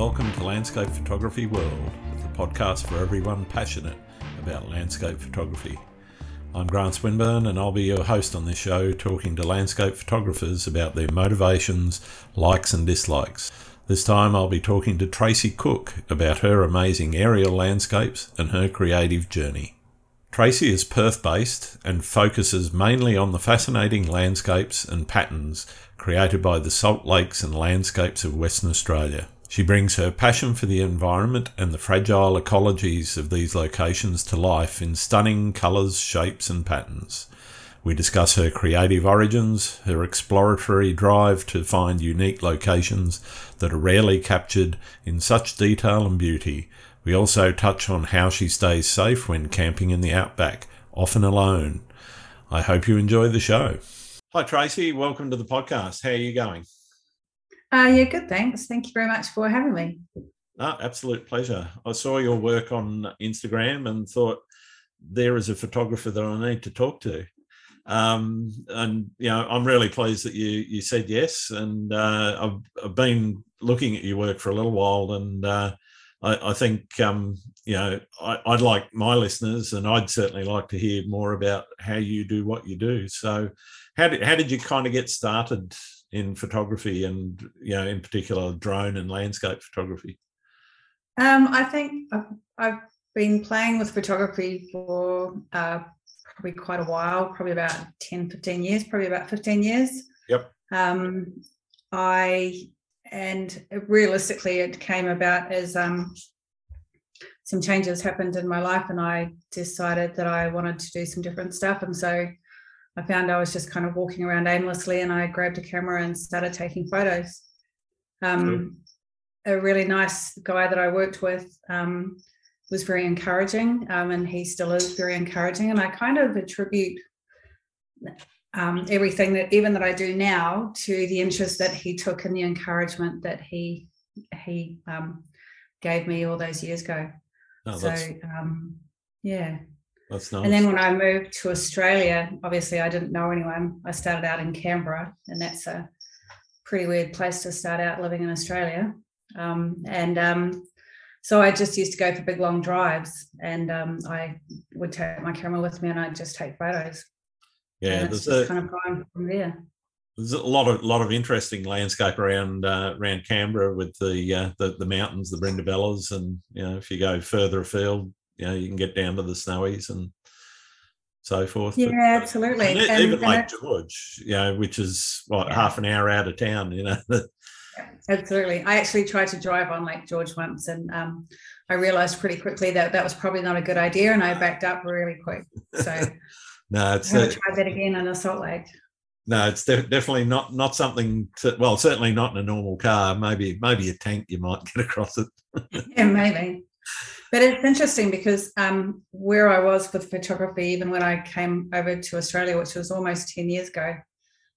Welcome to Landscape Photography World, the podcast for everyone passionate about landscape photography. I'm Grant Swinburne and I'll be your host on this show talking to landscape photographers about their motivations, likes and dislikes. This time I'll be talking to Tracy Cook about her amazing aerial landscapes and her creative journey. Tracy is Perth based and focuses mainly on the fascinating landscapes and patterns created by the salt lakes and landscapes of Western Australia. She brings her passion for the environment and the fragile ecologies of these locations to life in stunning colours, shapes, and patterns. We discuss her creative origins, her exploratory drive to find unique locations that are rarely captured in such detail and beauty. We also touch on how she stays safe when camping in the outback, often alone. I hope you enjoy the show. Hi, Tracy. Welcome to the podcast. How are you going? Uh, yeah, good. Thanks. Thank you very much for having me. No, absolute pleasure. I saw your work on Instagram and thought there is a photographer that I need to talk to. Um, and you know, I'm really pleased that you you said yes. And uh, I've, I've been looking at your work for a little while, and uh, I, I, think um, you know I, would like my listeners, and I'd certainly like to hear more about how you do what you do. So, how did how did you kind of get started in photography and you know in particular drone and landscape photography? Um, i think I've, I've, been playing with photography for uh, probably quite a while probably about 10 15 years probably about 15 years. Yep. Um, i and realistically it came about as um, some changes happened in my life and i decided that i wanted to do some different stuff. And so I found I was just kind of walking around aimlessly and I grabbed a camera and started taking photos. Um, mm-hmm. A really nice guy that I worked with um, was very encouraging um, and he still is very encouraging. And I kind of attribute um, everything that even that I do now to the interest that he took and the encouragement that he he um, gave me all those years ago. Oh, so um, yeah, that's nice. And then when I moved to Australia, obviously I didn't know anyone. I started out in Canberra, and that's a pretty weird place to start out living in Australia. Um, and um, so I just used to go for big long drives, and um, I would take my camera with me, and I'd just take photos. Yeah, there's a, kind of from there. There's a lot of lot of interesting landscape around uh, around Canberra with the, uh, the the mountains, the Brindabellas, and you know if you go further afield, you know you can get down to the snowies and so forth. Yeah, but, absolutely. And and, even Lake George, you know, which is what yeah. half an hour out of town, you know. absolutely. I actually tried to drive on Lake George once, and um, I realised pretty quickly that that was probably not a good idea, and I backed up really quick. So no, it's I'm try that again on a Salt Lake. No, it's de- definitely not not something. To, well, certainly not in a normal car. Maybe maybe a tank you might get across it. yeah, maybe. But it's interesting because um, where I was with photography, even when I came over to Australia, which was almost 10 years ago,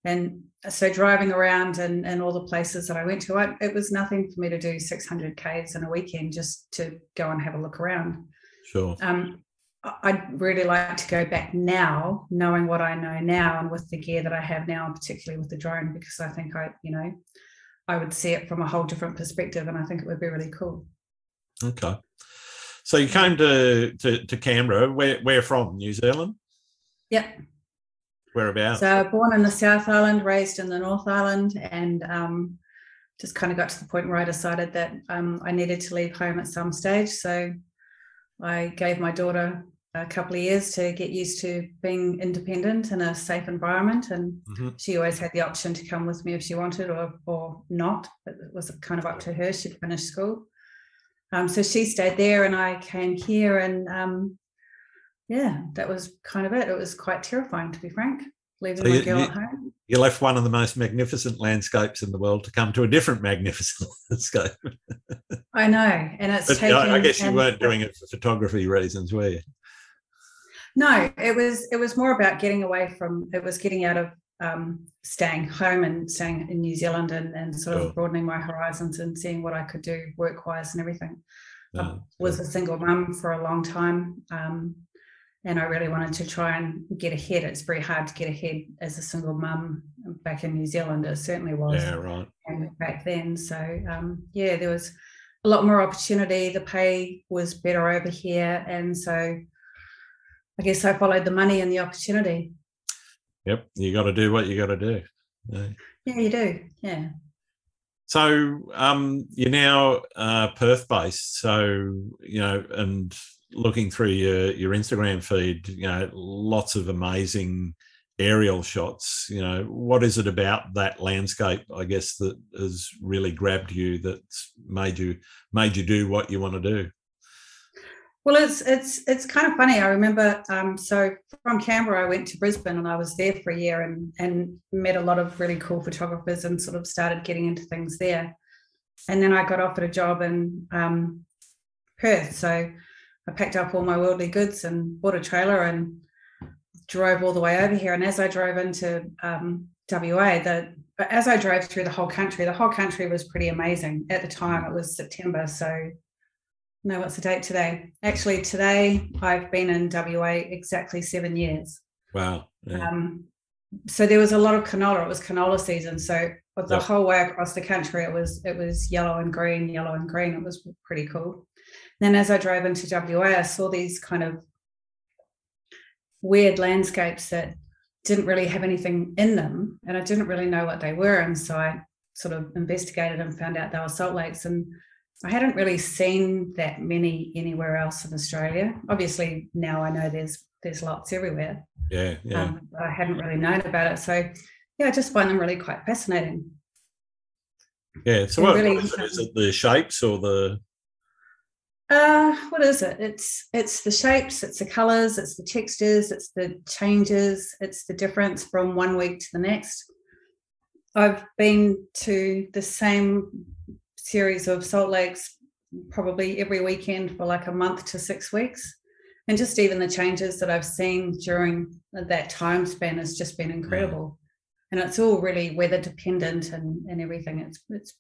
and so driving around and, and all the places that I went to, I, it was nothing for me to do 600 Ks in a weekend just to go and have a look around. Sure. Um, I'd really like to go back now, knowing what I know now and with the gear that I have now, particularly with the drone, because I think I, you know, I would see it from a whole different perspective and I think it would be really cool. Okay. So you came to, to, to Canberra. Where where from? New Zealand. Yep. Whereabouts? So born in the South Island, raised in the North Island, and um, just kind of got to the point where I decided that um, I needed to leave home at some stage. So I gave my daughter a couple of years to get used to being independent in a safe environment, and mm-hmm. she always had the option to come with me if she wanted or or not. It was kind of up to her. She'd finished school. Um, so she stayed there and I came here and um, yeah, that was kind of it. It was quite terrifying to be frank, leaving so my girl you, at home. You left one of the most magnificent landscapes in the world to come to a different magnificent landscape. I know. And it's but, taken, I guess you weren't doing it for photography reasons, were you? No, it was it was more about getting away from it was getting out of um, staying home and staying in New Zealand and, and sort of broadening my horizons and seeing what I could do work wise and everything. Yeah, I was a single mum for a long time. Um, and I really wanted to try and get ahead. It's very hard to get ahead as a single mum back in New Zealand. It certainly was. Yeah, right. back then, so um, yeah, there was a lot more opportunity. The pay was better over here, and so I guess I followed the money and the opportunity. Yep, you got to do what you got to do. Yeah. yeah, you do. Yeah. So um, you're now uh, Perth based. So you know, and looking through your your Instagram feed, you know, lots of amazing aerial shots. You know, what is it about that landscape? I guess that has really grabbed you, that's made you made you do what you want to do. Well, it's it's it's kind of funny. I remember um, so from Canberra, I went to Brisbane and I was there for a year and and met a lot of really cool photographers and sort of started getting into things there. And then I got offered a job in um, Perth, so I packed up all my worldly goods and bought a trailer and drove all the way over here. And as I drove into um, WA, the as I drove through the whole country, the whole country was pretty amazing at the time. It was September, so no, what's the date today? Actually, today I've been in WA exactly seven years. Wow. Yeah. Um, so there was a lot of canola. It was canola season. So the yep. whole way across the country, it was it was yellow and green, yellow and green. It was pretty cool. Then as I drove into WA, I saw these kind of weird landscapes that didn't really have anything in them, and I didn't really know what they were. And so I sort of investigated and found out they were salt lakes. And I hadn't really seen that many anywhere else in Australia. Obviously, now I know there's there's lots everywhere. Yeah, yeah. Um, I hadn't really known about it, so yeah, I just find them really quite fascinating. Yeah. So, what, really, what is, it? is it the shapes or the? Uh, what is it? It's it's the shapes, it's the colors, it's the textures, it's the changes, it's the difference from one week to the next. I've been to the same series of salt lakes probably every weekend for like a month to six weeks. And just even the changes that I've seen during that time span has just been incredible. And it's all really weather dependent and, and everything. It's it's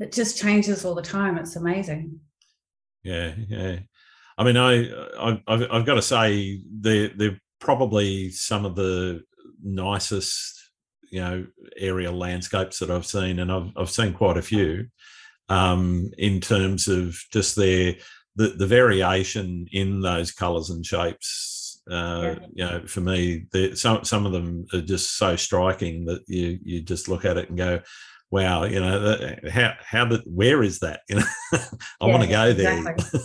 it just changes all the time. It's amazing. Yeah, yeah. I mean, I, I I've, I've got to say they're they're probably some of the nicest you know aerial landscapes that I've seen, and I've I've seen quite a few um, in terms of just their the, the variation in those colours and shapes. Uh, yeah. You know, for me, some some of them are just so striking that you you just look at it and go, "Wow!" You know, that, how how the where is that? You know, I yeah, want to go there. Exactly.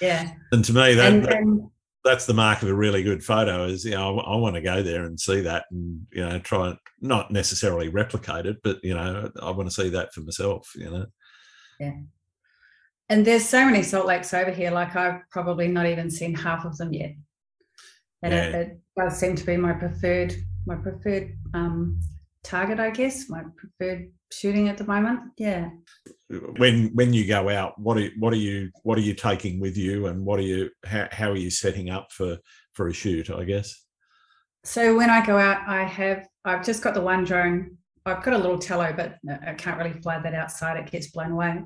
yeah. And to me, that, and, that that's the mark of a really good photo is you know I, I, want to go there and see that and you know try and not necessarily replicate it but you know I want to see that for myself you know. Yeah. And there's so many salt lakes over here like I've probably not even seen half of them yet. And yeah. it, it, does seem to be my preferred my preferred um, target I guess my preferred shooting at the moment yeah. When when you go out what are what are you what are you taking with you and what are you how, how are you setting up for for a shoot i guess? So when i go out i have i've just got the one drone. I've got a little tello but i can't really fly that outside. It gets blown away.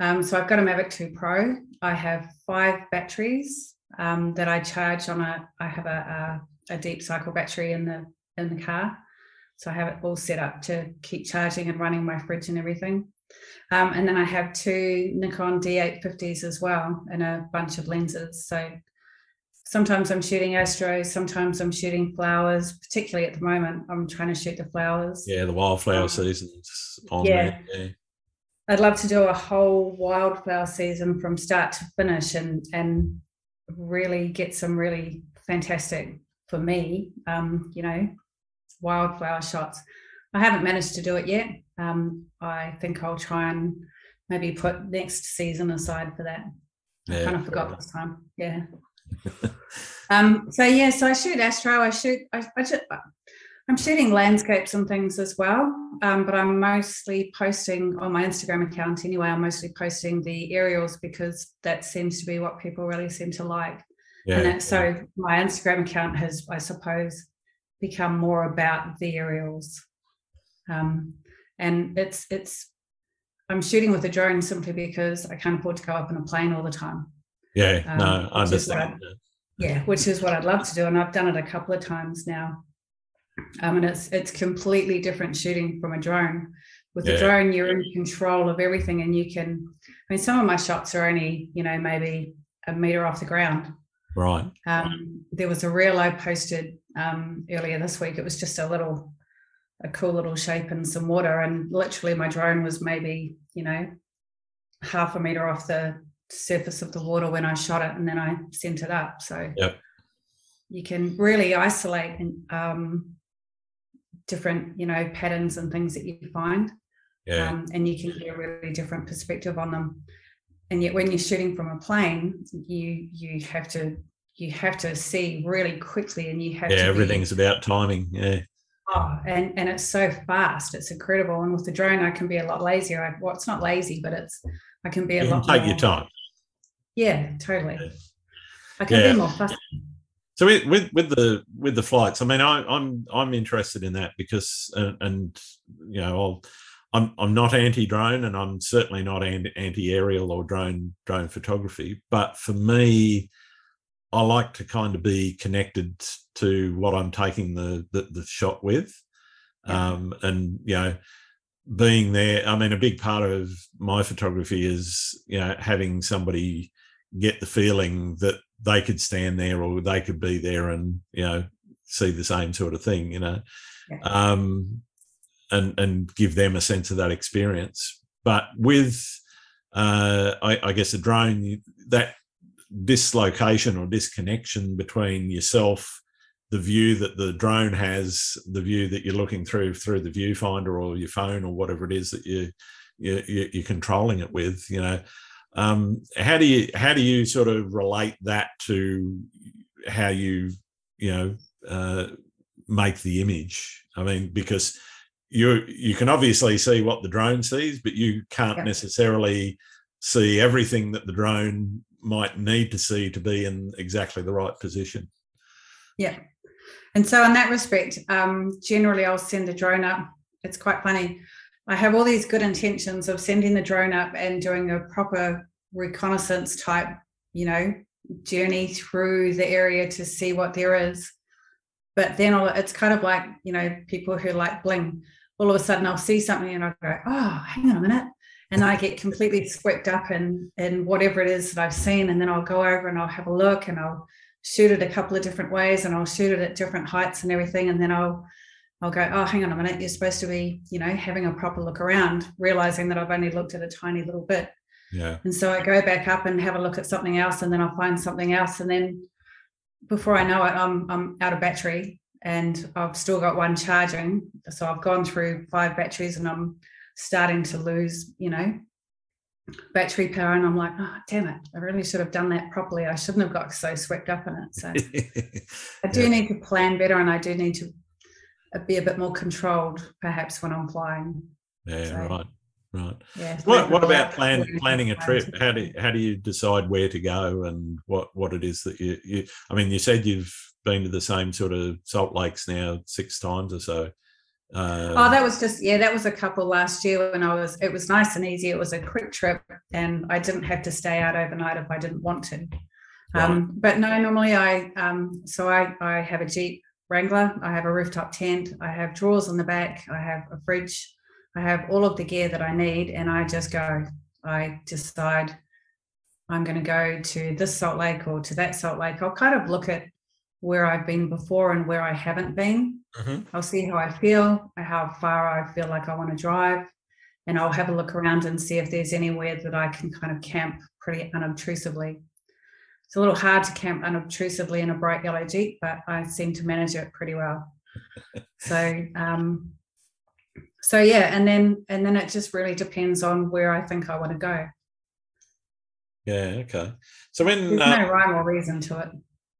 Um, so i've got a mavic 2 pro. I have five batteries um, that i charge on a i have a, a, a deep cycle battery in the in the car so I have it all set up to keep charging and running my fridge and everything. Um, and then I have two Nikon D850s as well and a bunch of lenses. So sometimes I'm shooting astros, sometimes I'm shooting flowers, particularly at the moment. I'm trying to shoot the flowers. Yeah, the wildflower um, season's on yeah. Yeah. I'd love to do a whole wildflower season from start to finish and and really get some really fantastic for me, um, you know, wildflower shots. I haven't managed to do it yet. Um, I think I'll try and maybe put next season aside for that. Yeah, I kind of forgot this time. Yeah. um, so yeah, so I shoot astro. I shoot. I, I just, I'm shooting landscapes and things as well, um, but I'm mostly posting on my Instagram account anyway. I'm mostly posting the aerials because that seems to be what people really seem to like. Yeah, and that, so my Instagram account has, I suppose, become more about the aerials. Um, and it's it's I'm shooting with a drone simply because I can't afford to go up in a plane all the time. Yeah, um, no, I understand. Yeah, which is what I'd love to do, and I've done it a couple of times now. Um, and it's it's completely different shooting from a drone. With Yeah. a drone, you're in control of everything, and you can. I mean, some of my shots are only you know maybe a meter off the ground. Right. Um, there was a reel I posted um, earlier this week. It was just a little, a cool little shape in some water, and literally my drone was maybe you know half a meter off the surface of the water when I shot it, and then I sent it up. So Yep. you can really isolate and um, different you know patterns and things that you find, Yeah. um, and you can get a really different perspective on them. And yet, when you're shooting from a plane, you you have to you have to see really quickly, and you have yeah. to be- Everything's about timing. Yeah. Oh, and and it's so fast. It's incredible. And with the drone, I can be a lot lazier. I, well, it's not lazy, but it's I can be a You lot. take more, your time. Yeah, totally. Yeah. I can Yeah. be more fussy. So with, with with the with the flights, I mean, I, I'm I'm interested in that because and, and you know I'll, I'm I'm not anti drone and I'm certainly not anti aerial or drone drone photography, but for me, I like to kind of be connected to what I'm taking the the, the shot with, Yeah. um, and you know being there. I mean, a big part of my photography is you know having somebody get the feeling that they could stand there or they could be there and you know see the same sort of thing you know Yeah. um and and give them a sense of that experience. But with uh i, I guess a drone that dislocation or disconnection between yourself the view that the drone has the view that you're looking through through the viewfinder or your phone or whatever it is that you, you you're controlling it with you know um, how do you how do you sort of relate that to how you you know uh, make the image? I mean because you you can obviously see what the drone sees but you can't Yeah. necessarily see everything that the drone might need to see to be in exactly the right position Yeah. And so in that respect, um, generally I'll send the drone up. It's quite funny. I have all these good intentions of sending the drone up and doing a proper reconnaissance type, you know, journey through the area to see what there is. But then I'll, it's kind of like, you know, people who like bling. All of a sudden I'll see something and I'll go, oh, hang on a minute. And I get completely swept up in in whatever it is that I've seen. And then I'll go over and I'll have a look and I'll shoot it a couple of different ways and I'll shoot it at different heights and everything. And then I'll I'll go, oh, hang on a minute, you're supposed to be, you know, having a proper look around, realizing that I've only looked at a tiny little bit. yeah And so I go back up and have a look at something else, and then I'll find something else. And then before I know it, I'm I'm out of battery and I've still got one charging. So I've gone through five batteries and I'm starting to lose, you know, battery power. And I'm like, oh damn it, I really should have done that properly. I shouldn't have got so swept up in it. So I do Yeah. need to plan better and I do need to be a bit more controlled perhaps when I'm flying. yeah So- right right Yeah. What, what about plan, planning a trip? How do how do you decide where to go and what what it is that you, you I mean, you said you've been to the same sort of salt lakes now six times or so. Uh, Oh, that was just yeah, that was a couple last year when I was. It was nice and easy. It was a quick trip, and I didn't have to stay out overnight if I didn't want to. Um, but no, normally I um, so I I have a Jeep Wrangler. I have a rooftop tent. I have drawers on the back. I have a fridge. I have all of the gear that I need, and I just go. I decide I'm going to go to this salt lake or to that salt lake. I'll kind of look at where I've been before and where I haven't been. mhm. I'll see how I feel, how far I feel like I want to drive, and I'll have a look around and see if there's anywhere that I can kind of camp pretty unobtrusively. It's a little hard to camp unobtrusively in a bright yellow Jeep, but I seem to manage it pretty well. So, um, so yeah, and then and then it just really depends on where I think I want to go. Yeah. Okay. So when There's uh, no rhyme or reason to it.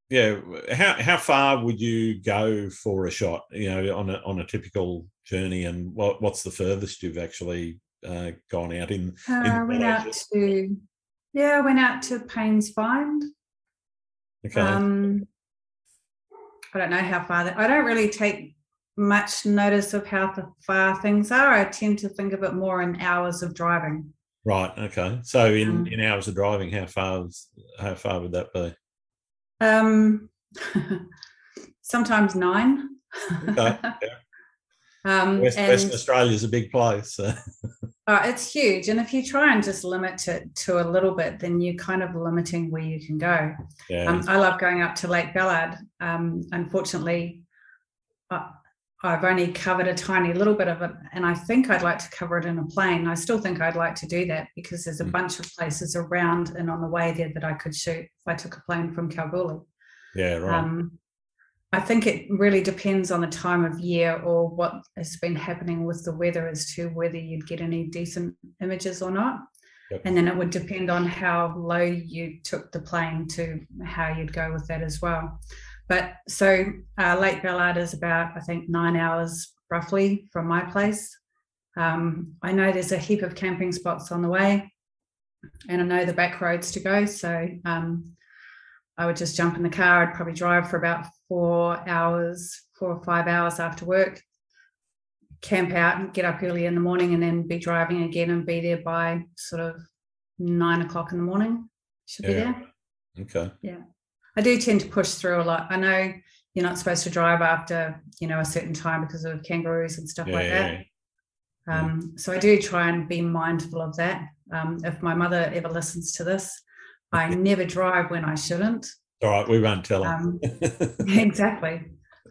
yeah, how how far would you go for a shot? You know, on a on a typical journey, and what what's the furthest you've actually uh, gone out in? Uh, I went out to yeah, I went out to Paynes Find. Okay. Um, I don't know how far that. I don't really take much notice of how far things are. I tend to think of it more in hours of driving. right. Okay. So in um, in hours of driving, how far how far would that be? Um, sometimes nine. Okay, yeah. um, West, and- Western Australia is a big place. So. Uh, it's huge. And if you try and just limit it to a little bit, then you're kind of limiting where you can go. Yeah, Um, I love going up to Lake Ballard. Um, unfortunately, uh, I've only covered a tiny little bit of it, and I think I'd like to cover it in a plane. I still think I'd like to do that because there's a Mm. bunch of places around and on the way there that I could shoot if I took a plane from Kalgoorlie. yeah, right. Um, I think it really depends on the time of year or what has been happening with the weather as to whether you'd get any decent images or not. Yep. And then it would depend on how low you took the plane to how you'd go with that as well. But so uh, Lake Ballard is about, I think, nine hours roughly from my place. Um, I know there's a heap of camping spots on the way, and I know the back roads to go. So um, I would just jump in the car. I'd probably drive for about four hours, four or five hours after work, camp out and get up early in the morning, and then be driving again and be there by sort of nine o'clock in the morning. Should be there. Okay. I do tend to push through a lot. I know you're not supposed to drive after you know a certain time because of kangaroos and stuff Yeah, like yeah, that. yeah. Um, so I do try and be mindful of that. Um, if my mother ever listens to this, I never drive when I shouldn't. All right, we won't tell them. Um, exactly.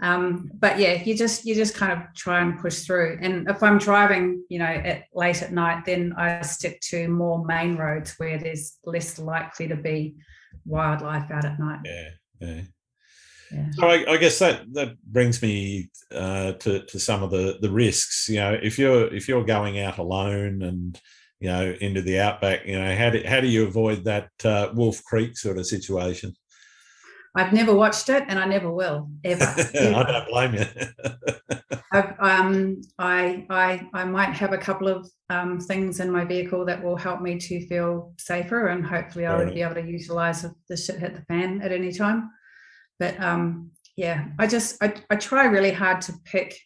Um, but yeah, you just you just kind of try and push through. And if I'm driving, you know, at late at night, then I stick to more main roads where there's less likely to be wildlife out at night. yeah, yeah. Yeah. So I, I guess that that brings me uh, to to some of the the risks. You know, if you're if you're going out alone and you know into the outback, you know, how do how do you avoid that uh, Wolf Creek sort of situation? I've never watched it, and I never will ever. I don't blame you. Um, I, I, I might have a couple of um, things in my vehicle that will help me to feel safer, and hopefully, I'll would be able to utilize if the shit hit the fan at any time. But um, yeah, I just I, I try really hard to pick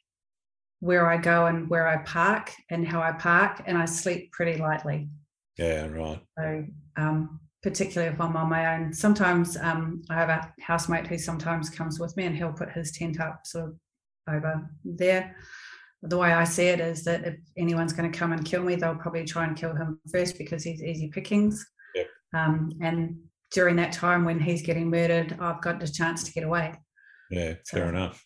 where I go and where I park and how I park, and I sleep pretty lightly. yeah, right. So, um, particularly if I'm on my own, sometimes um, I have a housemate who sometimes comes with me and he'll put his tent up sort of over there. The way I see it is that if anyone's going to come and kill me, they'll probably try and kill him first because he's easy pickings. Yep. Um, and during that time when he's getting murdered, I've got the chance to get away. Yeah, fair enough.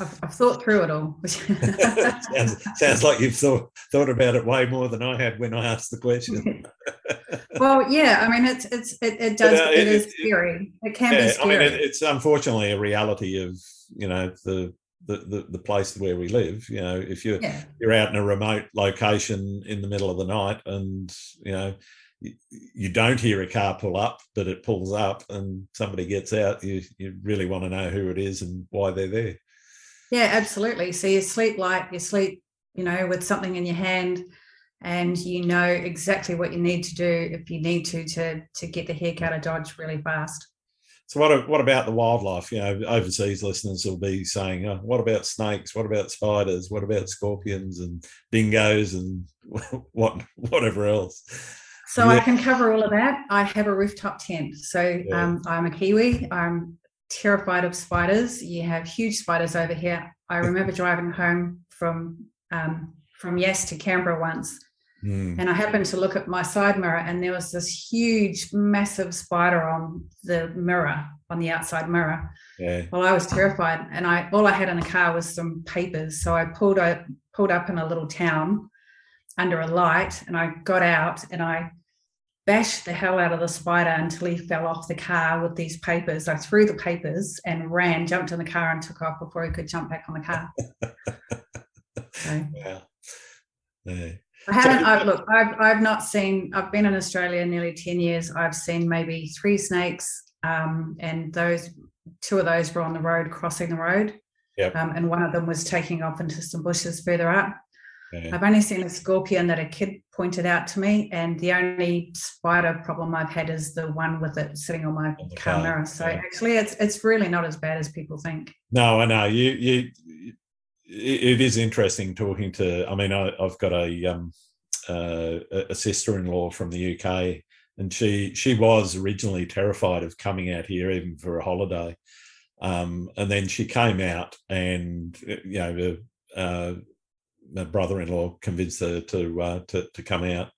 I've, I've thought through it all. sounds, sounds like you've thought thought about it way more than I had when I asked the question. well, yeah, I mean, it's it's it, it does uh, it it- is it- scary. It can be yeah, I scary. mean, it, it's unfortunately a reality of you know the, the the the place where we live. You know, if you're yeah. you're out in a remote location in the middle of the night, and you know you, you don't hear a car pull up, but it pulls up, and somebody gets out, you you really want to know who it is and why they're there. Yeah, absolutely. So you sleep light, you sleep, you know, with something in your hand, and you know exactly what you need to do if you need to to to get the heck out of Dodge really fast. So what what about the wildlife? You know, overseas listeners will be saying, oh, "What about snakes? What about spiders? What about scorpions and dingoes and what whatever else?" So I can cover all of that. I have a rooftop tent. So Yeah. um, I'm a Kiwi. I'm terrified of spiders. You have huge spiders over here. I remember driving home from um, from Yass to Canberra once, Hmm, and I happened to look at my side mirror, and there was this huge, massive spider on the mirror, on the outside mirror. yeah, Well, I was terrified, and I all I had in the car was some papers. So I pulled up pulled up in a little town under a light, and I got out and I bashed the hell out of the spider until he fell off the car with these papers. I threw the papers and ran, jumped in the car, and took off before he could jump back on the car. So, yeah, yeah. I haven't. I've, look, I've I've not seen. I've been in Australia nearly ten years. I've seen maybe three snakes, um, and those two of those were on the road crossing the road. Yep. Um, and one of them was taking off into some bushes further up. yeah. I've only seen a scorpion that a kid pointed out to me, and the only spider problem I've had is the one with it sitting on my On the car car, mirror. So yeah. actually, it's it's really not as bad as people think. No, I know you. You. It is interesting talking to. I mean, I, I've got a um, uh, a- sister-in-law from the UK, and she she was originally terrified of coming out here even for a holiday. Um, and then she came out, and you know, uh, my brother-in-law convinced her to uh, to to come out,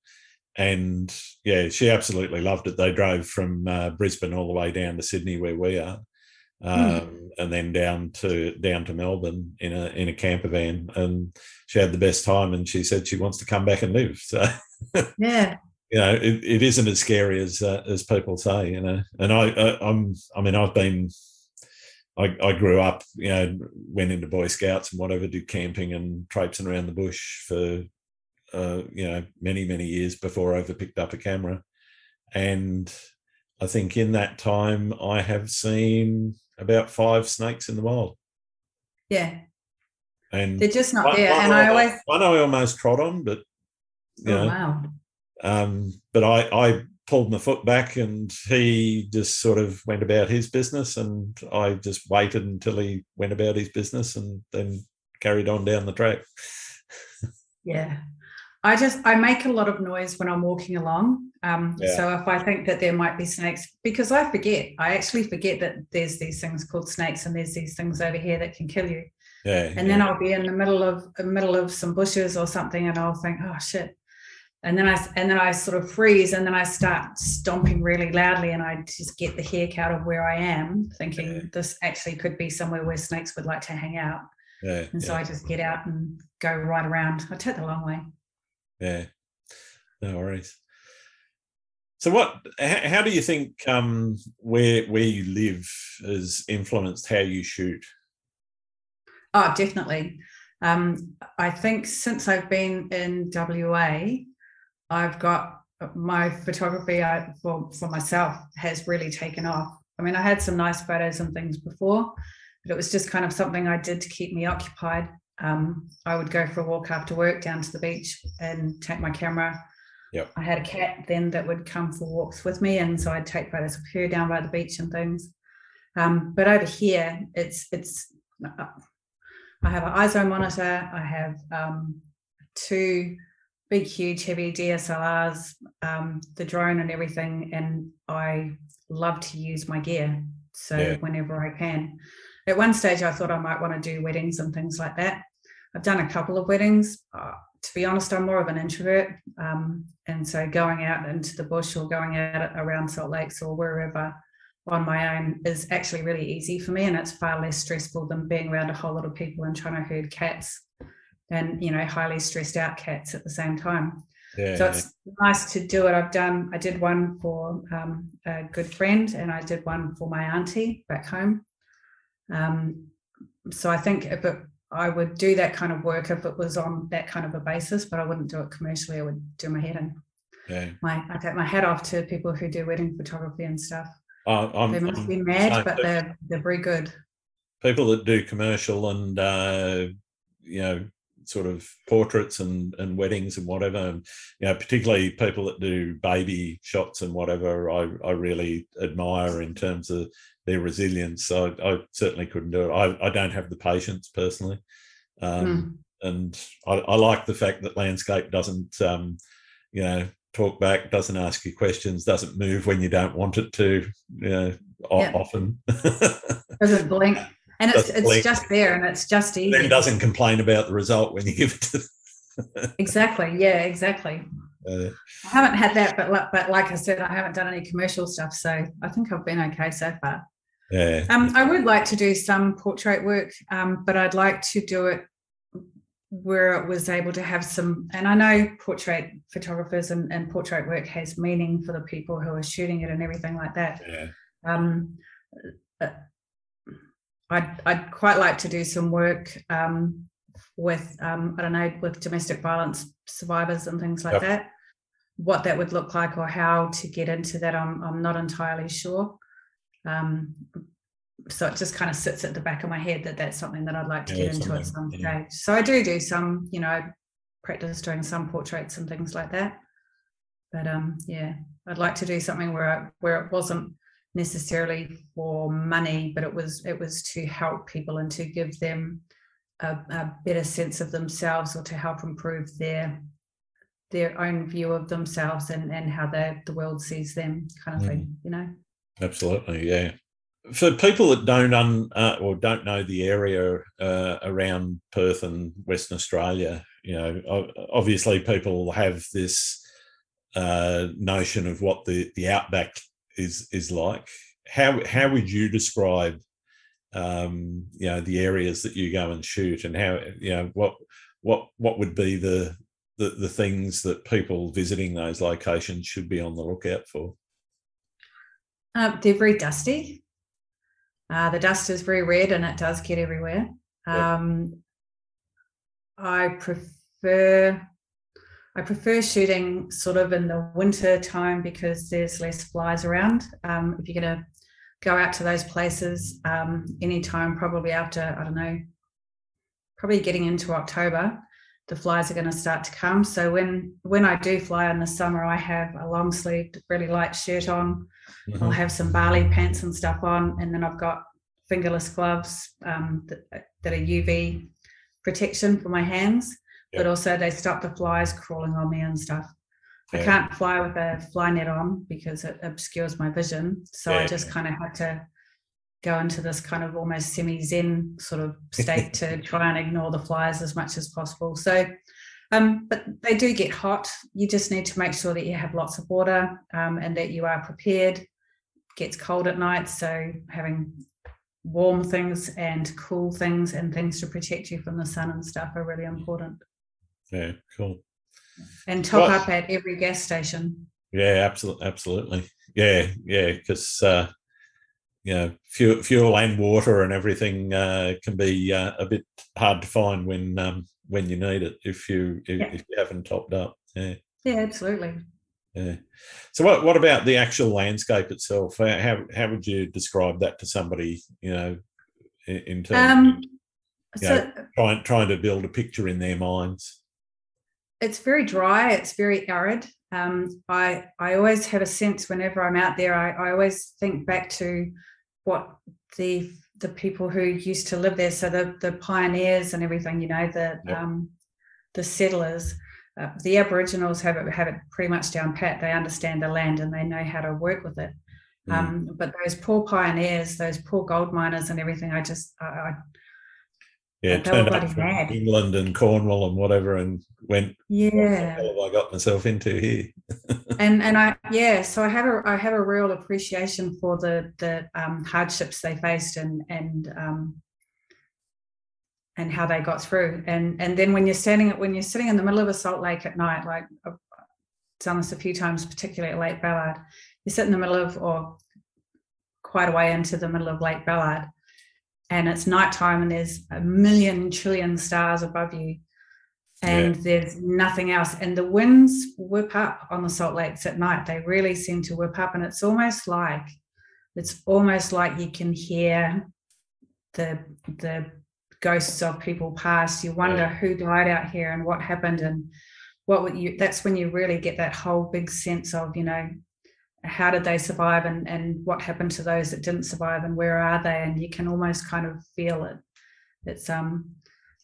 and yeah, she absolutely loved it. They drove from uh, Brisbane all the way down to Sydney, where we are. Um, mm. and then down to down to Melbourne in a in a camper van, and she had the best time. And she said she wants to come back and live. So yeah, you know, it, it isn't as scary as uh, as people say. You know, and I, I I'm I mean I've been I, I, grew up, you know, went into Boy Scouts and whatever, did camping and traipsing around the bush for uh, you know, many, many years before I ever picked up a camera. And I think in that time, I have seen about five snakes in the wild. Yeah. And they're just not one, there. One and I, always—I always. One I almost trod on, but, you oh, know, wow. Um, but I, I pulled my foot back and he just sort of went about his business and I just waited until he went about his business and then carried on down the track. yeah. I just I make a lot of noise when I'm walking along. Um, yeah. So if I think that there might be snakes, because I forget, I actually forget that there's these things called snakes, and there's these things over here that can kill you. Yeah, and yeah. then I'll be in the middle of the middle of some bushes or something, and I'll think, oh shit. And then I and then I sort of freeze, and then I start stomping really loudly, and I just get the heck out of where I am, thinking yeah. this actually could be somewhere where snakes would like to hang out. Yeah, and so I just get out and go right around. I take the long way. Yeah, no worries. So, what? How do you think um, where where you live has influenced how you shoot? Oh, definitely. Um, I think since I've been in WA, I've got uh, my photography I, for for myself has really taken off. I mean, I had some nice photos and things before, but it was just kind of something I did to keep me occupied um, I would go for a walk after work down to the beach and take my camera. Yep. I had a cat then that would come for walks with me, and so I'd take photos of her down by the beach and things. Um, but over here, it's it's. I have an ISO monitor. I have um, two big, huge, heavy DSLRs, um, the drone, and everything. And I love to use my gear. So yeah. whenever I can, at one stage, I thought I might want to do weddings and things like that. I've done a couple of weddings. Uh, to be honest, I'm more of an introvert. Um, and so going out into the bush or going out around Salt Lakes or wherever on my own is actually really easy for me. And it's far less stressful than being around a whole lot of people and trying to herd cats and, you know, highly stressed out cats at the same time. Yeah, so it's nice to do it. I've done, I did one for um, a good friend and I did one for my auntie back home. Um, so I think if it, I would do that kind of work if it was on that kind of a basis, but I wouldn't do it commercially. I would do my head in. Yeah. My I take my hat off to people who do wedding photography and stuff. I'm, they must I'm be mad, but they're they're very good. People that do commercial and uh, you know sort of portraits and, and weddings and whatever and you know particularly people that do baby shots and whatever i, I really admire in terms of their resilience. So I, I certainly couldn't do it. I, I, don't have the patience personally. Um, mm. And I, I, like the fact that landscape doesn't, um, you know, talk back, doesn't ask you questions, doesn't move when you don't want it to, you know, yeah. often. doesn't blink. And it's, it's blink. just there and it's just easy. Then it doesn't complain about the result when you give it to Exactly. Yeah, exactly. Uh, I haven't had that, but like, but like I said, I haven't done any commercial stuff, so I think I've been okay so far. Yeah. Um, I would like to do some portrait work, um, but I'd like to do it where it was able to have some. And I know portrait photographers and, and portrait work has meaning for the people who are shooting it and everything like that. Yeah. Um, uh, I'd, I'd quite like to do some work um, with um, I don't know with domestic violence survivors and things like yep. that. What that would look like or how to get into that, I'm I'm not entirely sure. Um, so it just kind of sits at the back of my head that that's something that I'd like to yeah, get into at some yeah. stage. So I do do some, you know, practice doing some portraits and things like that. But um, yeah, I'd like to do something where I, where it wasn't necessarily for money, but it was it was to help people and to give them a, a better sense of themselves or to help improve their their own view of themselves and and how the the world sees them kind of Mm. thing you know Absolutely, yeah. For people that don't un, uh, or don't know the area uh, around Perth and Western Australia, you know, obviously people have this uh, notion of what the the outback is is like. How how would you describe, um, you know, the areas that you go and shoot, and how you know what what what would be the the, the things that people visiting those locations should be on the lookout for? Uh, they're very dusty. Uh, the dust is very red and it does get everywhere. Yeah. um, i prefer i prefer shooting sort of in the winter time because there's less flies around. Um, if you're going to go out to those places um, anytime probably after i don't know probably getting into october the flies are going to start to come so when when i do fly in the summer i have a long sleeved really light shirt on I'll Mhm. have some barley pants and stuff on, and then I've got fingerless gloves um, that, that are UV protection for my hands, but also they stop the flies crawling on me and stuff. I can't fly with a fly net on because it obscures my vision. So I just kind of had to go into this kind of almost semi zen sort of state to try and ignore the flies as much as possible. So, um, but they do get hot. You just need to make sure that you have lots of water um, and that you are prepared. gets cold at night, so having warm things and cool things and things to protect you from the sun and stuff are really important. Yeah, cool. And top Right. up at every gas station. Yeah, absolutely, absolutely. Yeah, yeah, because uh, you know, fuel, fuel and water and everything uh, can be uh, a bit hard to find when um, when you need it if you if, Yeah. if you haven't topped up. Yeah, Yeah, absolutely. yeah. So, what what about the actual landscape itself? How how, would you describe that to somebody? You know, in, in terms Um, of so Yeah. trying trying to build a picture in their minds. it's very dry it's very arid um, I, I always have a sense whenever i'm out there I, I always think back to what the the people who used to live there so the the pioneers and everything you know the Yep. um, the settlers uh, the aboriginals have it have it pretty much down pat they understand the land and they know how to work with it Mm. um, but those poor pioneers those poor gold miners and everything i just I, I yeah, turned up from mad. England and Cornwall and whatever, and went, "What the yeah I got myself into here?" and and I yeah, so I have a I have a real appreciation for the the um, hardships they faced and and um, and how they got through. And and then when you're standing when you're sitting in the middle of a salt lake at night, like I've done this a few times, particularly at Lake Ballard, you sit in the middle of or quite a way into the middle of Lake Ballard, and it's nighttime and there's a million trillion stars above you and there's nothing else. And the winds whip up on the salt lakes at night. They really seem to whip up, and it's almost like it's almost like you can hear the the ghosts of people past. You wonder Yeah. who died out here and what happened and what would you that's when you really get that whole big sense of, you know, how did they survive and, and what happened to those that didn't survive and where are they? And you can almost kind of feel it. It's um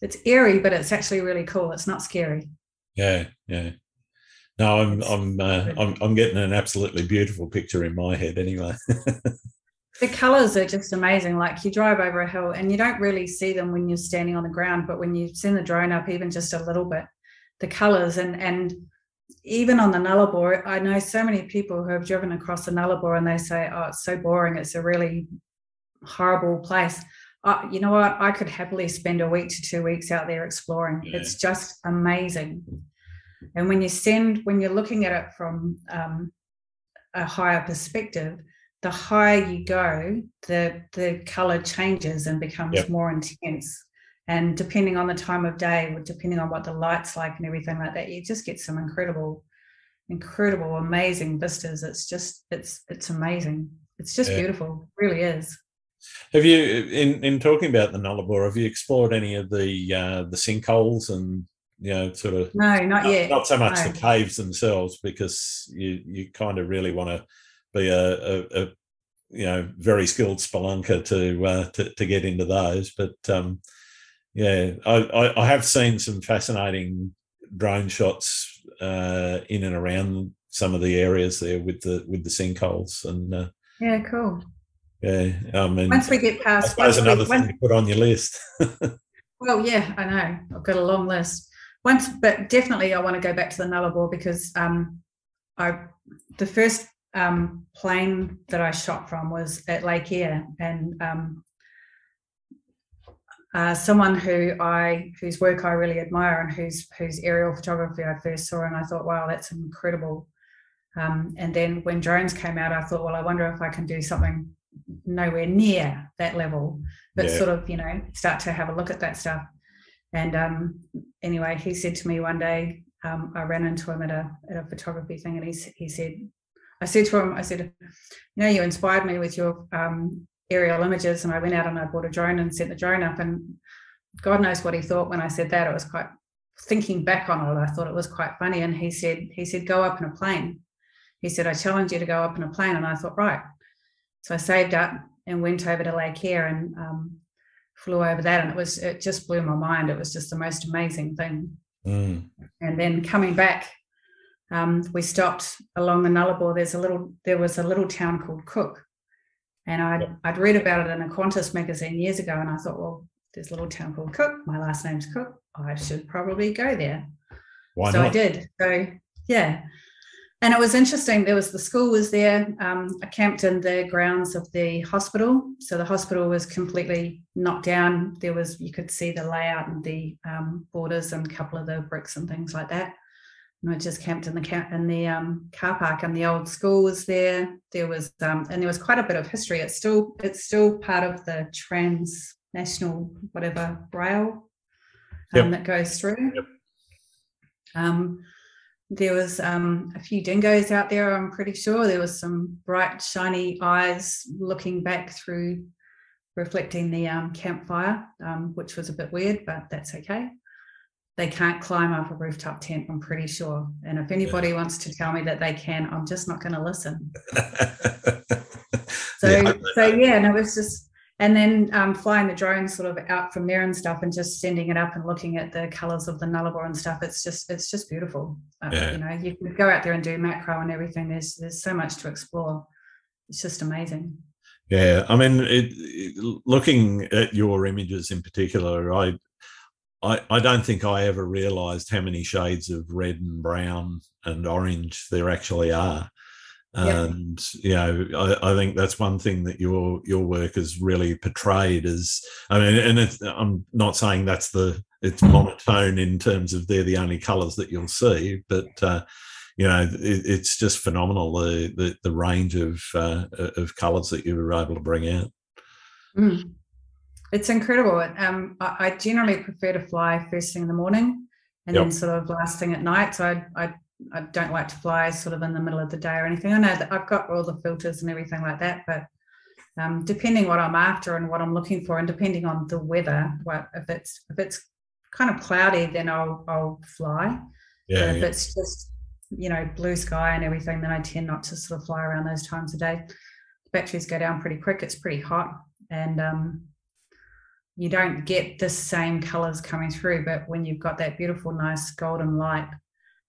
it's eerie, but it's actually really cool. It's not scary. Yeah, yeah. No, I'm I'm uh. I'm I'm getting an absolutely beautiful picture in my head anyway. The colors are just amazing. Like you drive over a hill and you don't really see them when you're standing on the ground, but when you send the drone up even just a little bit, the colors and and even on the Nullarbor, I know so many people who have driven across the Nullarbor and they say, "Oh, it's so boring. It's a really horrible place." Uh, you know what? I could happily spend a week to two weeks out there exploring. Yeah. It's just amazing. And when you send, when you're looking at it from um, a higher perspective, the higher you go, the the color changes and becomes Yep. more intense. And depending on the time of day, depending on what the light's like and everything like that, you just get some incredible, incredible, amazing vistas. It's just it's it's amazing. It's just Yeah. beautiful. It really is. have you, in in talking about the Nullarbor, have you explored any of the uh, the sinkholes and you know sort of No, not not, yet. not so much no. the caves themselves because you you kind of really want to be a, a, a you know very skilled spelunker to uh, to, to get into those but um yeah I, I i have seen some fascinating drone shots uh, in and around some of the areas there with the with the sinkholes and uh, yeah, cool. Yeah, I mean, once we get past, suppose another thing to put on your list. well, yeah, I know. I've got a long list. Once, but definitely, I want to go back to the Nullarbor because um, I the first um, plane that I shot from was at Lake Eyre, and um, uh, someone who I whose work I really admire and whose whose aerial photography I first saw, and I thought, wow, that's incredible. Um, and then when drones came out, I thought, well, I wonder if I can do something nowhere near that level, but yeah. sort of, you know, start to have a look at that stuff. And um, anyway, he said to me one day, um, I ran into him at a at a photography thing, and he he said, I said to him, I said, you know, you inspired me with your um, aerial images, and I went out and I bought a drone and sent the drone up, and God knows what he thought when I said that. It was quite thinking back on it. I thought it was quite funny, and he said he said go up in a plane. He said I challenge you to go up in a plane, and I thought right. So I saved up and went over to Lake Eyre and um, flew over that, and it was it just blew my mind. It was just the most amazing thing. Mm. And then coming back, um, we stopped along the Nullarbor. There's a little there was a little town called Cook, and I'd I'd read about it in a Qantas magazine years ago, and I thought, well, there's a little town called Cook. My last name's Cook. I should probably go there. Why so not? I did. So yeah, and it was interesting. There was the school was there. Um, I camped in the grounds of the hospital. So the hospital was completely knocked down. There was you could see the layout and the um, borders and a couple of the bricks and things like that. And I just camped in the camp in the um, car park, and the old school was there. There was um, and there was quite a bit of history. It's still it's still part of the transnational whatever rail um, yep. that goes through. Yep. Um, there was um, a few dingoes out there i'm pretty sure there was some bright shiny eyes looking back through reflecting the um, campfire um, which was a bit weird but that's okay they can't climb up a rooftop tent i'm pretty sure and if anybody yeah. wants to tell me that they can i'm just not going to listen so yeah. so yeah and it was just and then um, flying the drone sort of out from there and stuff and just sending it up and looking at the colors of the nullarbor and stuff it's just it's just beautiful uh, yeah. you know you can go out there and do macro and everything there's there's so much to explore it's just amazing yeah i mean it, it, looking at your images in particular i I, I don't think I ever realized how many shades of red and brown and orange there actually are. And you know I, I, think that's one thing that your your work has really portrayed as i mean and i'm not saying that's the it's monotone in terms of they're the only colors that you'll see but uh, you know it, it's just phenomenal the the, the range of uh, of colors that you were able to bring out. Mm. It's incredible um, I, I, generally prefer to fly first thing in the morning and yep. then sort of last thing at night so i i I don't like to fly sort of in the middle of the day or anything. I know that I've got all the filters and everything like that, but um, depending what I'm after and what I'm looking for, and depending on the weather, what if it's if it's kind of cloudy, then I'll I'll fly. Yeah. But if yeah. it's just you know blue sky and everything, then I tend not to sort of fly around those times of day. Batteries go down pretty quick. It's pretty hot, and um, you don't get the same colors coming through. But when you've got that beautiful, nice golden light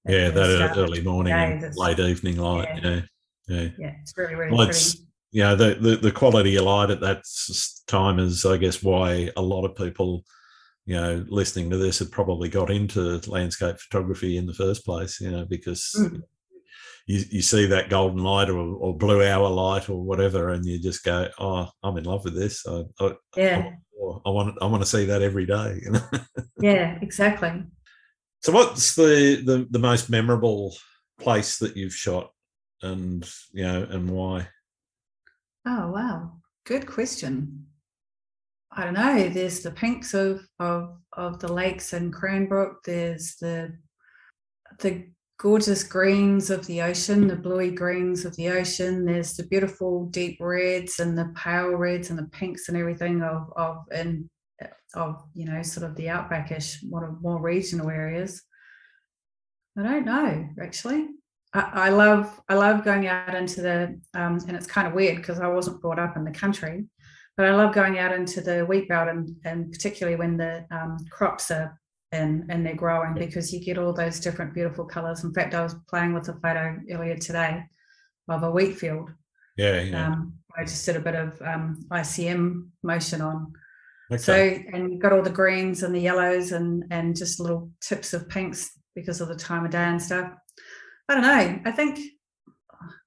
yeah, that early morning and late evening light. Yeah. yeah, yeah, it's really really well, pretty. you know the, the the quality of light at that time is, I guess, why a lot of people, you know, listening to this have probably got into landscape photography in the first place. You know, because. Mm. You, you see that golden light or, or blue hour light or whatever, and you just go, "Oh, I'm in love with this." I, I, yeah, I, I want I want to see that every day. You know? yeah, exactly. So, what's the, the the most memorable place that you've shot, and you know, and why? Oh wow, good question. I don't know. There's the pinks of of of the lakes in Cranbrook. There's the the gorgeous greens of the ocean, the bluey greens of the ocean. There's the beautiful deep reds and the pale reds and the pinks and everything of of and of you know sort of the outbackish more, more regional areas i don't know actually I, I love i love going out into the um, and it's kind of weird because i wasn't brought up in the country but i love going out into the wheat belt and, and particularly when the um, crops are in and they're growing because you get all those different beautiful colors. In fact, I was playing with a photo earlier today of a wheat field. Yeah, yeah. Um, I just did a bit of um, ICM motion on. okay. So and you've got all the greens and the yellows and and just little tips of pinks because of the time of day and stuff. I don't know. I think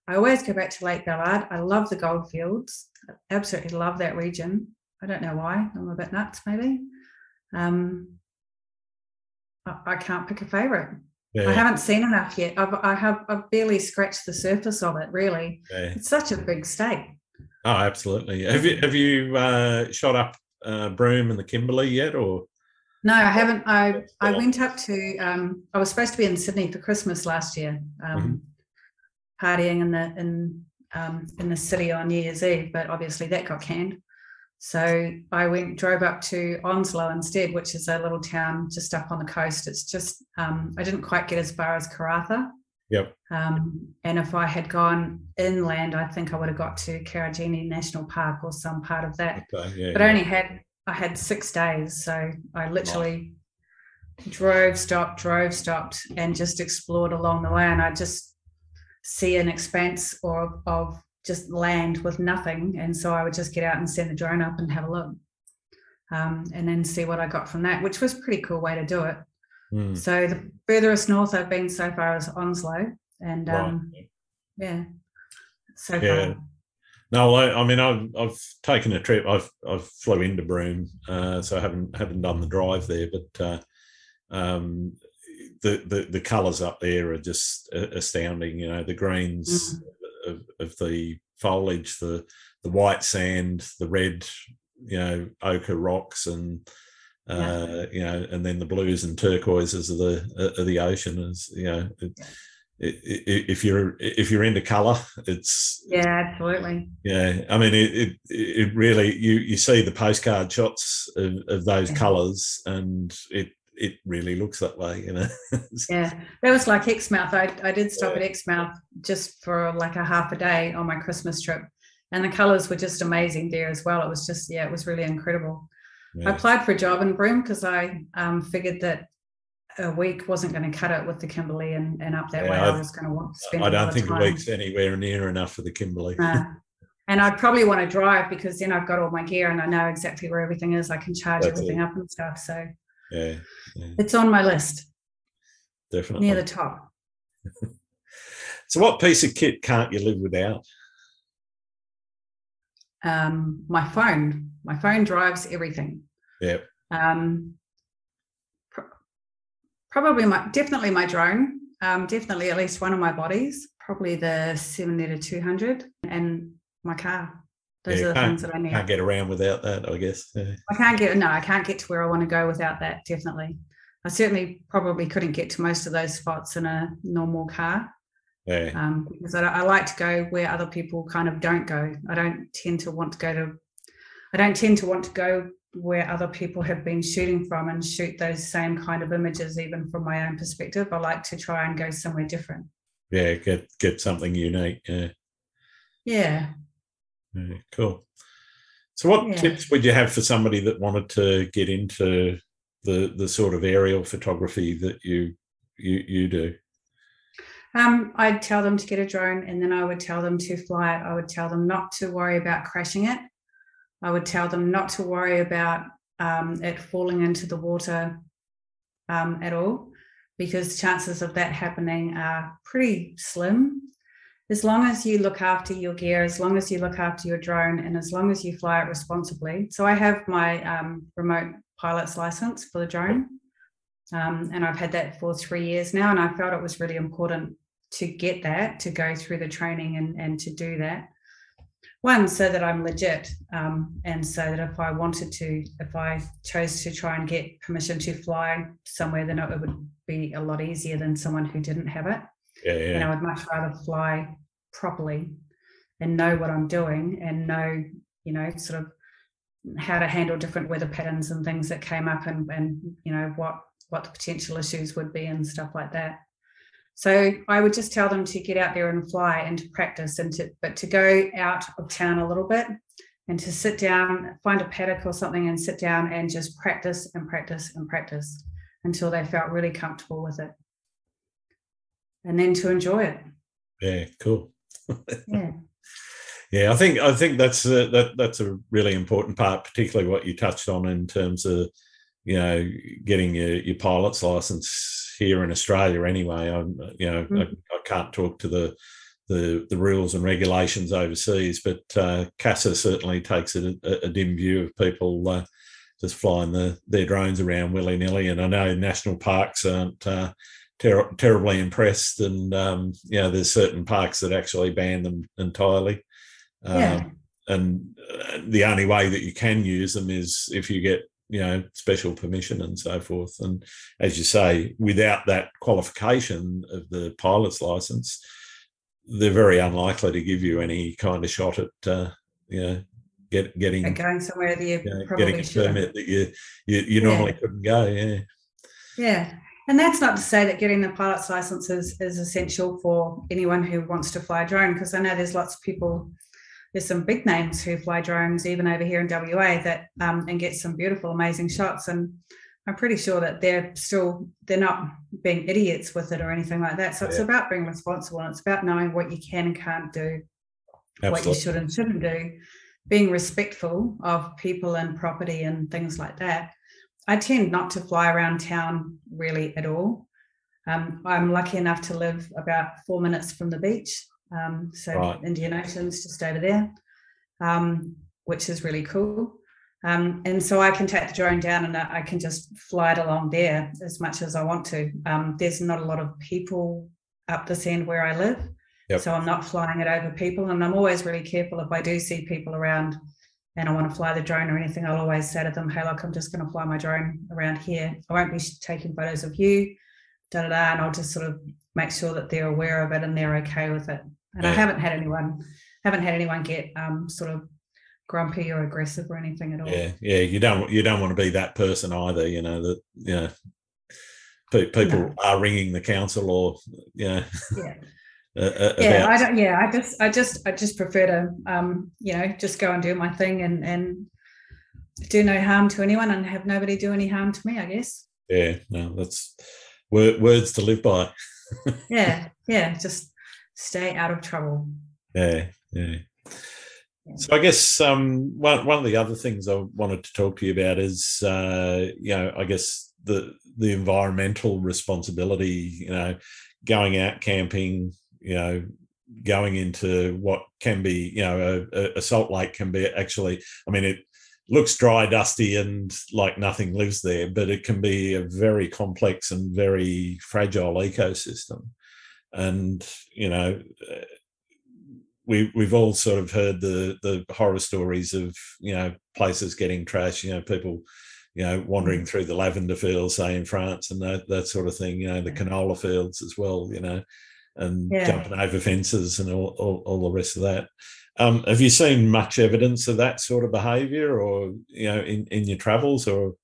I always go back to Lake Ballard. I love the goldfields. I absolutely love that region. I don't know why. I'm a bit nuts, maybe. Um, I, can't pick a favorite. yeah, I haven't seen enough yet. I've, I have. I've barely scratched the surface of it. Really, yeah. it's such a big state. Oh, absolutely. Have you have you uh, shot up uh, Broome and the Kimberley yet, or No, I haven't. I I went up to. Um, I was supposed to be in Sydney for Christmas last year, um, partying in the in um, in the city on New Year's Eve, but obviously that got canned. So I went drove up to Onslow instead, which is a little town just up on the coast. It's just um, I didn't quite get as far as Karratha. Yep. Um, and if I had gone inland, I think I would have got to Karijini National Park or some part of that okay, yeah, but I only had I had six days, so I literally drove, stopped, drove, stopped, and just explored along the way. And I just see an expanse or of just land with nothing, and so I would just get out and send the drone up and have a look, um, and then see what I got from that, which was a pretty cool way to do it. Mm, So the furthest north I've been so far is Onslow, and right. um, yeah, so Yeah. far. No, I, I mean I've I've taken a trip. I've I've flew into Broome, uh, so I haven't haven't done the drive there, but uh, um, the the the colours up there are just astounding. You know, the greens of, of the foliage, the the white sand, the red, you know, ochre rocks, and uh, you know, and then the blues and turquoises of the of the ocean. Is you know, it, Yeah. if you're if you're into colour, it's Yeah, absolutely. yeah, I mean, it, it really you you see the postcard shots of, of those Yeah. colours, and it it really looks that way, you know. Yeah, that was like Exmouth. I, I did stop at Exmouth just for like a half a day on my Christmas trip, and the colours were just amazing there as well. It was just yeah, it was really incredible. I applied for a job in Broome because I um, figured that a week wasn't going to cut it with the Kimberley and, and up that Yeah, way. I- I was going to want to spend. I don't think a week's anywhere near enough for the Kimberley. No. and I'd probably want to drive because then I've got all my gear and I know exactly where everything is. I can charge That's everything it. up and stuff. So Yeah, yeah, it's on my list definitely. near the top. so, what piece of kit can't you live without? um, my phone. My phone drives everything. Yep. Um, pr- probably my definitely my drone. Um, definitely at least one of my bodies. Probably the seven liter two hundred and my car. Those Yeah, are the things that I need. Can't get around without that, I guess. Yeah. I can't get no, I can't get to where I want to go without that. Definitely. I certainly probably couldn't get to most of those spots in a normal car Yeah. um, because I, I like to go where other people kind of don't go. I don't tend to want to go to, I don't tend to want to go where other people have been shooting from and shoot those same kind of images, even from my own perspective. I like to try and go somewhere different. yeah, get get something unique. Yeah. Yeah. Yeah, cool. So, what Yeah. tips would you have for somebody that wanted to get into the the sort of aerial photography that you you you do? Um, I'd tell them to get a drone and then I would tell them to fly it. I would tell them not to worry about crashing it. I would tell them not to worry about um, it falling into the water um, at all because chances of that happening are pretty slim. As long as you look after your gear, as long as you look after your drone, and as long as you fly it responsibly. So I have my um, remote pilot's license for the drone. Um, and I've had that for three years now, and I felt it was really important to get that, to go through the training and, and to do that. One, so that I'm legit, um, and so that if I wanted to, if I chose to try and get permission to fly somewhere, then it would be a lot easier than someone who didn't have it. Yeah, And I'd much rather fly properly and know what I'm doing and know, you know, sort of how to handle different weather patterns and things that came up and, and you know, what what the potential issues would be and stuff like that. So I would just tell them to get out there and fly and to practice and to but to go out of town a little bit and to sit down, find a paddock or something and sit down and just practice and practice and practice until they felt really comfortable with it. And then to enjoy it. Yeah, cool. yeah. Yeah, I think I think that's a, that that's a really important part, particularly what you touched on in terms of you know getting your, your pilot's license here in Australia. Anyway, I'm you know mm-hmm. I, I, can't talk to the, the the rules and regulations overseas, but uh, CASA certainly takes a, a, dim view of people uh, just flying the, their drones around willy nilly. And I know national parks aren't uh, ter- terribly impressed, and um, you know there's certain parks that actually ban them entirely. Yeah. Um, and uh, the only way that you can use them is if you get you know special permission and so forth and as you say without that qualification of the pilot's license they're very unlikely to give you any kind of shot at uh, you know get, getting going somewhere that you, you know, getting a permit that you you, you normally yeah. couldn't go yeah yeah and that's not to say that getting the pilot's license is, is essential for anyone who wants to fly a drone because i know there's lots of people there's some big names who fly drones even over here in WA that um, and get some beautiful, amazing shots. And I'm pretty sure that they're still they're not being idiots with it or anything like that. So yeah. it's about being responsible and it's about knowing what you can and can't do, Absolutely. what you should and shouldn't do, being respectful of people and property and things like that. I tend not to fly around town really at all. Um, I'm lucky enough to live about four minutes from the beach. Um, so right. Indian Ocean's just over there, um, which is really cool. Um, and so I can take the drone down and I can just fly it along there as much as I want to. Um, there's not a lot of people up this end where I live. Yep. So I'm not flying it over people. And I'm always really careful if I do see people around and I want to fly the drone or anything, I'll always say to them, hey, look, I'm just going to fly my drone around here. I won't be taking photos of you, da da da. And I'll just sort of make sure that they're aware of it and they're okay with it and yeah. I haven't had anyone haven't had anyone get um, sort of grumpy or aggressive or anything at all. Yeah, yeah. You don't you don't want to be that person either. You know that you know people no. are ringing the council or you know. Yeah. uh, yeah, I don't. Yeah, I just, I just, I just prefer to, um, you know, just go and do my thing and and do no harm to anyone and have nobody do any harm to me. I guess. Yeah, no, that's words to live by. yeah, yeah, just stay out of trouble. Yeah, yeah. So I guess um, one one of the other things I wanted to talk to you about is uh, you know I guess the the environmental responsibility. You know, going out camping. You know, going into what can be you know a, a salt lake can be actually. I mean it looks dry, dusty, and like nothing lives there, but it can be a very complex and very fragile ecosystem and you know we we've all sort of heard the the horror stories of you know places getting trashed you know people you know wandering mm. through the lavender fields say in france and that that sort of thing you know the canola fields as well you know and yeah. jumping over fences and all, all, all the rest of that um, have you seen much evidence of that sort of behavior or you know in, in your travels or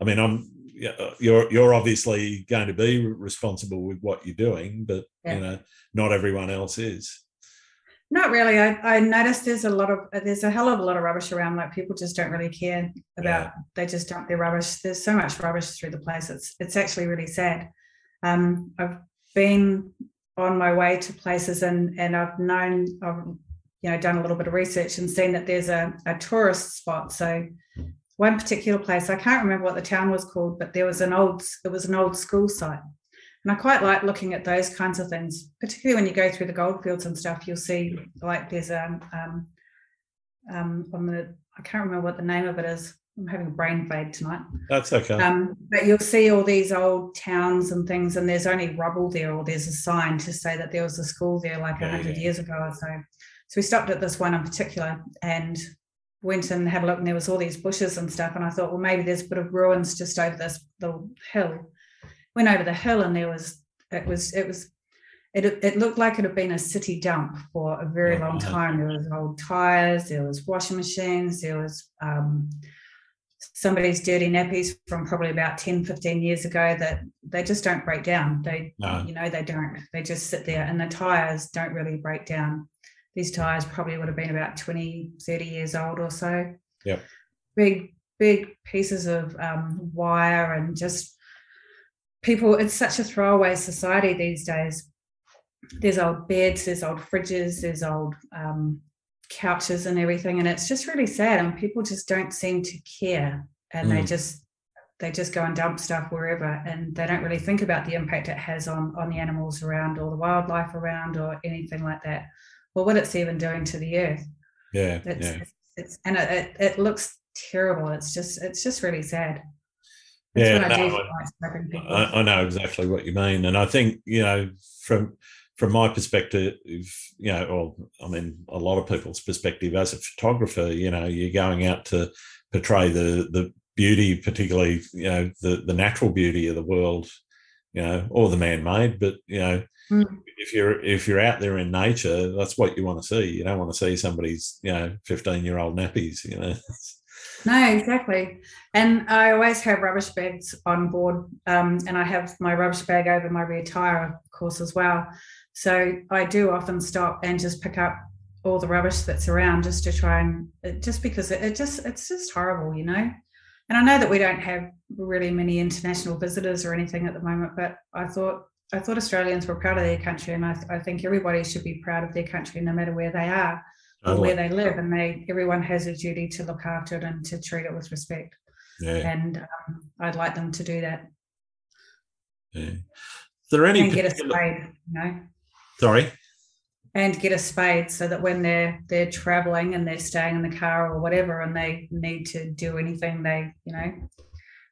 i mean i'm uh, you're you're obviously going to be responsible with what you're doing, but yeah. you know, not everyone else is. Not really. I, I noticed there's a lot of there's a hell of a lot of rubbish around. Like people just don't really care about. Yeah. They just dump their rubbish. There's so much rubbish through the place. It's it's actually really sad. Um, I've been on my way to places and and I've known I've you know done a little bit of research and seen that there's a, a tourist spot. So one particular place i can't remember what the town was called but there was an old it was an old school site and i quite like looking at those kinds of things particularly when you go through the goldfields and stuff you'll see like there's a um, um, um, on the i can't remember what the name of it is i'm having a brain fade tonight. That's okay. Um, but you'll see all these old towns and things and there's only rubble there or there's a sign to say that there was a school there like 100 yeah, yeah. years ago or so. So we stopped at this one in particular and went and had a look and there was all these bushes and stuff and i thought well maybe there's a bit of ruins just over this little hill. Went over the hill and there was it was it was it, it looked like it had been a city dump for a very long time. There was old tires there was washing machines there was um, somebody's dirty nappies from probably about 10 15 years ago that they just don't break down they no. you know they don't they just sit there and the tires don't really break down these tires probably would have been about 20, 30 years old or so. Yeah. Big, big pieces of um, wire and just people, it's such a throwaway society these days. There's old beds, there's old fridges, there's old um, couches and everything, and it's just really sad. And people just don't seem to care, and mm. they just they just go and dump stuff wherever, and they don't really think about the impact it has on on the animals around, or the wildlife around, or anything like that, or what it's even doing to the earth. Yeah, it's, yeah. It's, it's and it, it, it looks terrible. It's just it's just really sad. That's yeah, no, I, I, I, know exactly what you mean, and I think you know from from my perspective, you know, or I mean, a lot of people's perspective as a photographer, you know, you're going out to portray the the beauty, particularly you know the the natural beauty of the world, you know, or the man made, but you know. Mm. If you're if you're out there in nature, that's what you want to see. You don't want to see somebody's you know fifteen year old nappies. You know, No, exactly. And I always have rubbish bags on board, um, and I have my rubbish bag over my rear tire, of course, as well. So I do often stop and just pick up all the rubbish that's around, just to try and just because it, it just it's just horrible, you know. And I know that we don't have really many international visitors or anything at the moment, but I thought I thought Australians were proud of their country, and I, I think everybody should be proud of their country, no matter where they are or where they live, and they everyone has a duty to look after it and to treat it with respect. Yeah. And um, I'd like them to do that. Yeah. Is there any and particular... get a spade, you know? Sorry. And get a spade so that when they're they're traveling and they're staying in the car or whatever, and they need to do anything, they you know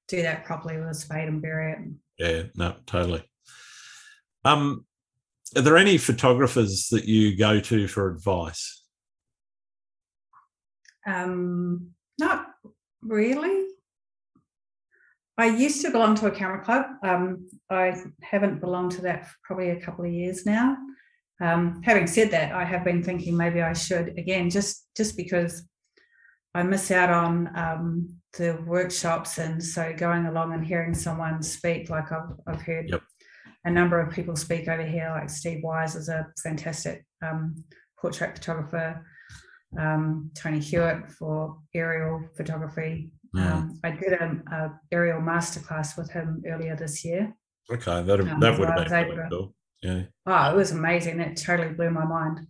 do that properly with a spade and bury it. Yeah. No. Totally. Um, are there any photographers that you go to for advice? Um, not really. I used to belong to a camera club. Um, I haven't belonged to that for probably a couple of years now. Um, having said that, I have been thinking maybe I should again, just just because I miss out on um, the workshops, and so going along and hearing someone speak, like I've, I've heard yep. a number of people speak over here, like Steve Wise is a fantastic um, portrait photographer um, Tony Hewitt for aerial photography. Mm. Um, I did a, a, aerial masterclass with him earlier this year. Okay, that um, that would have been really cool. Yeah. Oh, it was amazing. It totally blew my mind. I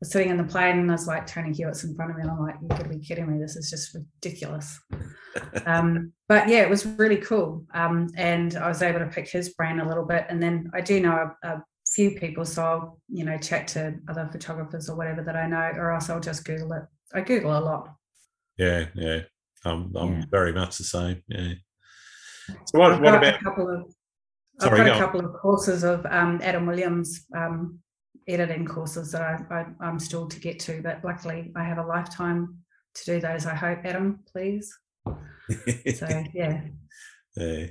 was sitting in the plane and I was like, Tony Hewitt's in front of me, and I'm like, you got to be kidding me! This is just ridiculous. um, but yeah, it was really cool, um, and I was able to pick his brain a little bit. And then I do know a, a few people, so I'll you know chat to other photographers or whatever that I know, or else I'll just Google it. I Google a lot. Yeah, yeah, I'm I'm yeah. very much the same. Yeah. So what, what about? A couple of, Sorry, I've got a couple of courses of um, Adam Williams um, editing courses that I, I am still to get to, but luckily I have a lifetime to do those. I hope, Adam, please. so yeah. Yeah.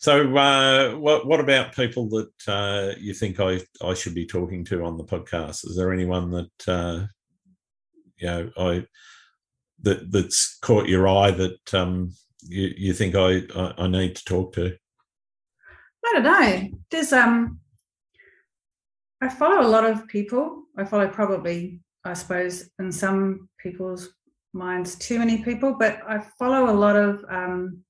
So, uh, what what about people that uh, you think I I should be talking to on the podcast? Is there anyone that uh, you know I that that's caught your eye that um, you you think I, I, I need to talk to? I don't know. There's um, I follow a lot of people. I follow probably, I suppose, in some people's minds, too many people, but I follow a lot of um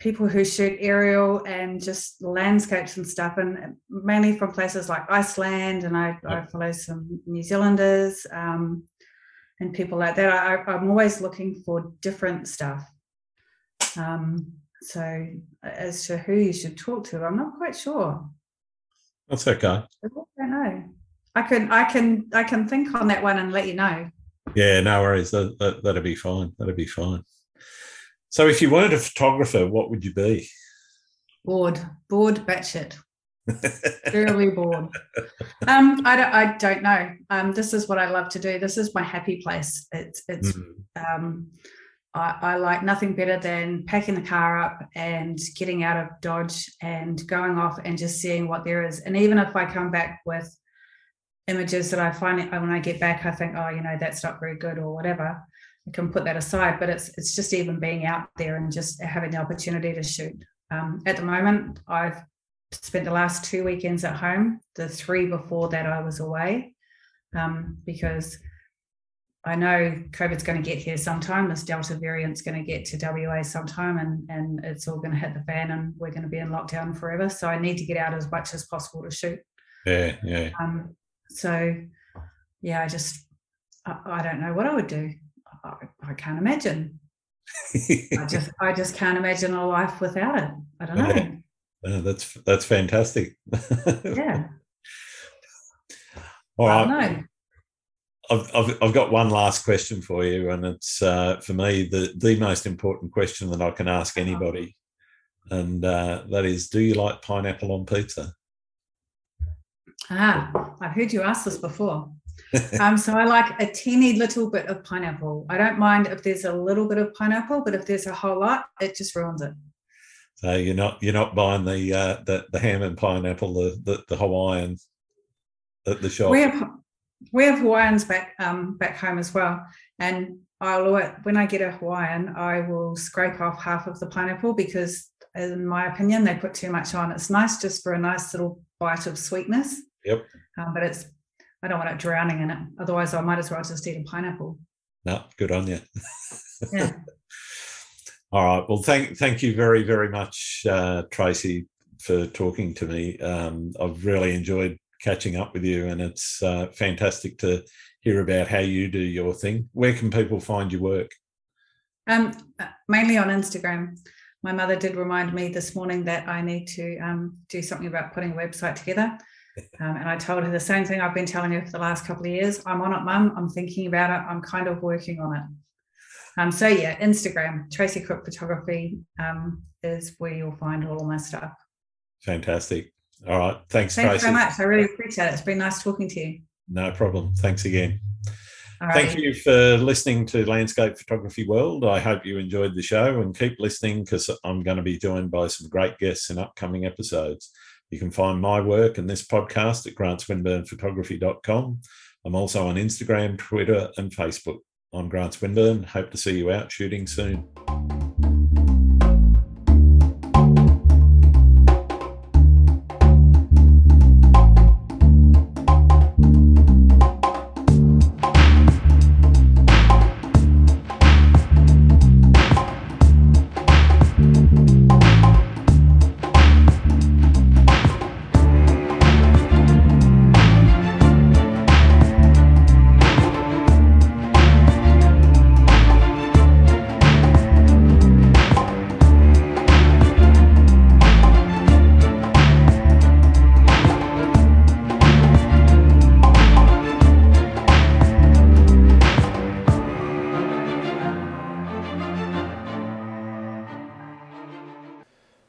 people who shoot aerial and just landscapes and stuff, and mainly from places like Iceland. And I, I follow some New Zealanders um, and people like that. I am always looking for different stuff. Um, so, as to who you should talk to, I'm not quite sure. That's okay. I don't know. I can, I can, I can think on that one and let you know. Yeah, no worries. That, that, that'll be fine. That'll be fine. So, if you weren't a photographer, what would you be? Bored, bored, batshit. Thoroughly bored. Um, I don't, I don't know. Um, this is what I love to do. This is my happy place. It's, it's. Mm. Um, I, I like nothing better than packing the car up and getting out of Dodge and going off and just seeing what there is. And even if I come back with images that I find when I get back, I think, oh, you know, that's not very good or whatever. I can put that aside, but it's it's just even being out there and just having the opportunity to shoot. Um, at the moment, I've spent the last two weekends at home. The three before that, I was away um, because I know COVID's going to get here sometime. This Delta variant's going to get to WA sometime, and and it's all going to hit the fan, and we're going to be in lockdown forever. So I need to get out as much as possible to shoot. Yeah, yeah. Um, so yeah, I just I, I don't know what I would do. I, I can't imagine. I just I just can't imagine a life without it. I don't know. Yeah. Uh, that's that's fantastic. yeah. All right. I've, I've, I've, got one last question for you, and it's uh, for me the, the most important question that I can ask uh-huh. anybody, and uh, that is, do you like pineapple on pizza? Ah, I've heard you ask this before. um, so I like a teeny little bit of pineapple. I don't mind if there's a little bit of pineapple, but if there's a whole lot, it just ruins it. So you're not you're not buying the uh, the, the ham and pineapple, the the, the Hawaiian at the shop. We have we have Hawaiians back um, back home as well, and I'll when I get a Hawaiian, I will scrape off half of the pineapple because, in my opinion, they put too much on. It's nice just for a nice little bite of sweetness. Yep. Um, but it's I don't want it drowning in it. Otherwise, I might as well just eat a pineapple. No, good on you. yeah. All right. Well, thank thank you very very much, uh, Tracy, for talking to me. Um, I've really enjoyed catching up with you, and it's uh, fantastic to hear about how you do your thing. Where can people find your work? Um, mainly on Instagram. My mother did remind me this morning that I need to um, do something about putting a website together. Um, and I told her the same thing I've been telling her for the last couple of years. I'm on it, mum. I'm thinking about it. I'm kind of working on it. Um, so yeah, Instagram, Tracy Cook Photography um, is where you'll find all of my stuff. Fantastic. All right. Thanks, Thanks Tracy. very much. I really appreciate it. It's been nice talking to you. No problem. Thanks again. Thank you for listening to Landscape Photography World. I hope you enjoyed the show and keep listening because I'm going to be joined by some great guests in upcoming episodes. You can find my work and this podcast at grantswinburnphotography.com. I'm also on Instagram, Twitter, and Facebook. I'm Grant Swinburne. Hope to see you out shooting soon.